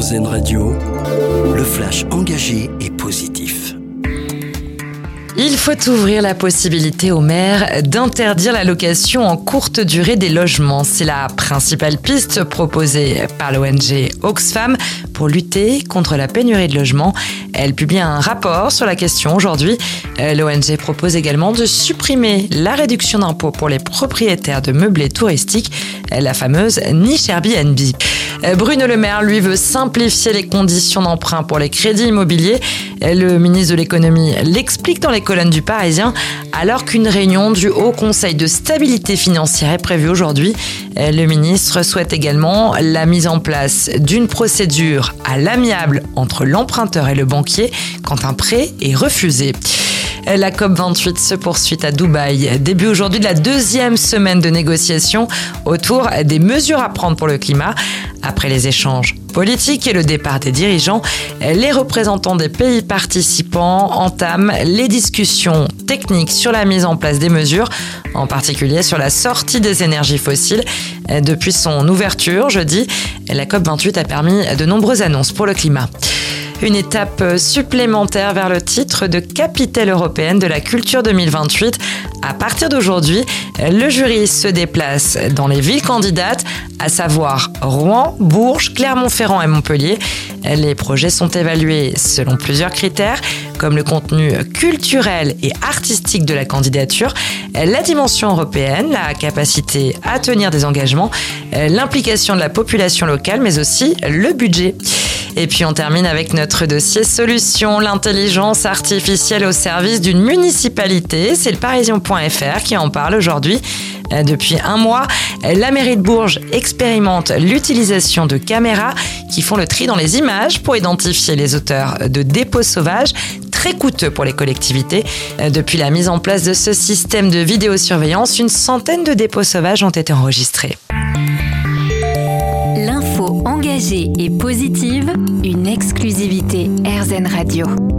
Radio, le flash engagé et positif. Il faut ouvrir la possibilité aux maires d'interdire la location en courte durée des logements. C'est la principale piste proposée par l'ONG Oxfam pour lutter contre la pénurie de logements. Elle publie un rapport sur la question aujourd'hui. Euh, L'ONG propose également de supprimer la réduction d'impôt pour les propriétaires de meublés touristiques, la fameuse niche Airbnb. Euh, Bruno Le Maire, lui, veut simplifier les conditions d'emprunt pour les crédits immobiliers. Euh, le ministre de l'économie l'explique dans les colonnes du Parisien, alors qu'une réunion du Haut Conseil de stabilité financière est prévue aujourd'hui. Euh, le ministre souhaite également la mise en place d'une procédure à l'amiable entre l'emprunteur et le banquier quand un prêt est refusé. La COP28 se poursuit à Dubaï. Début aujourd'hui de la deuxième semaine de négociations autour des mesures à prendre pour le climat. Après les échanges politiques et le départ des dirigeants, les représentants des pays participants entament les discussions techniques sur la mise en place des mesures, en particulier sur la sortie des énergies fossiles. Depuis son ouverture jeudi, la COP28 a permis de nombreuses annonces pour le climat. Une étape supplémentaire vers le titre de capitale européenne de la culture 2028. À partir d'aujourd'hui, le jury se déplace dans les villes candidates, à savoir Rouen, Bourges, Clermont-Ferrand et Montpellier. Les projets sont évalués selon plusieurs critères, comme le contenu culturel et artistique de la candidature, la dimension européenne, la capacité à tenir des engagements, l'implication de la population locale, mais aussi le budget. Et puis on termine avec notre dossier solution, l'intelligence artificielle au service d'une municipalité. C'est le parisien.fr qui en parle aujourd'hui. Euh, depuis un mois, la mairie de Bourges expérimente l'utilisation de caméras qui font le tri dans les images pour identifier les auteurs de dépôts sauvages très coûteux pour les collectivités. Euh, depuis la mise en place de ce système de vidéosurveillance, une centaine de dépôts sauvages ont été enregistrés engagée et positive, une exclusivité RZN Radio.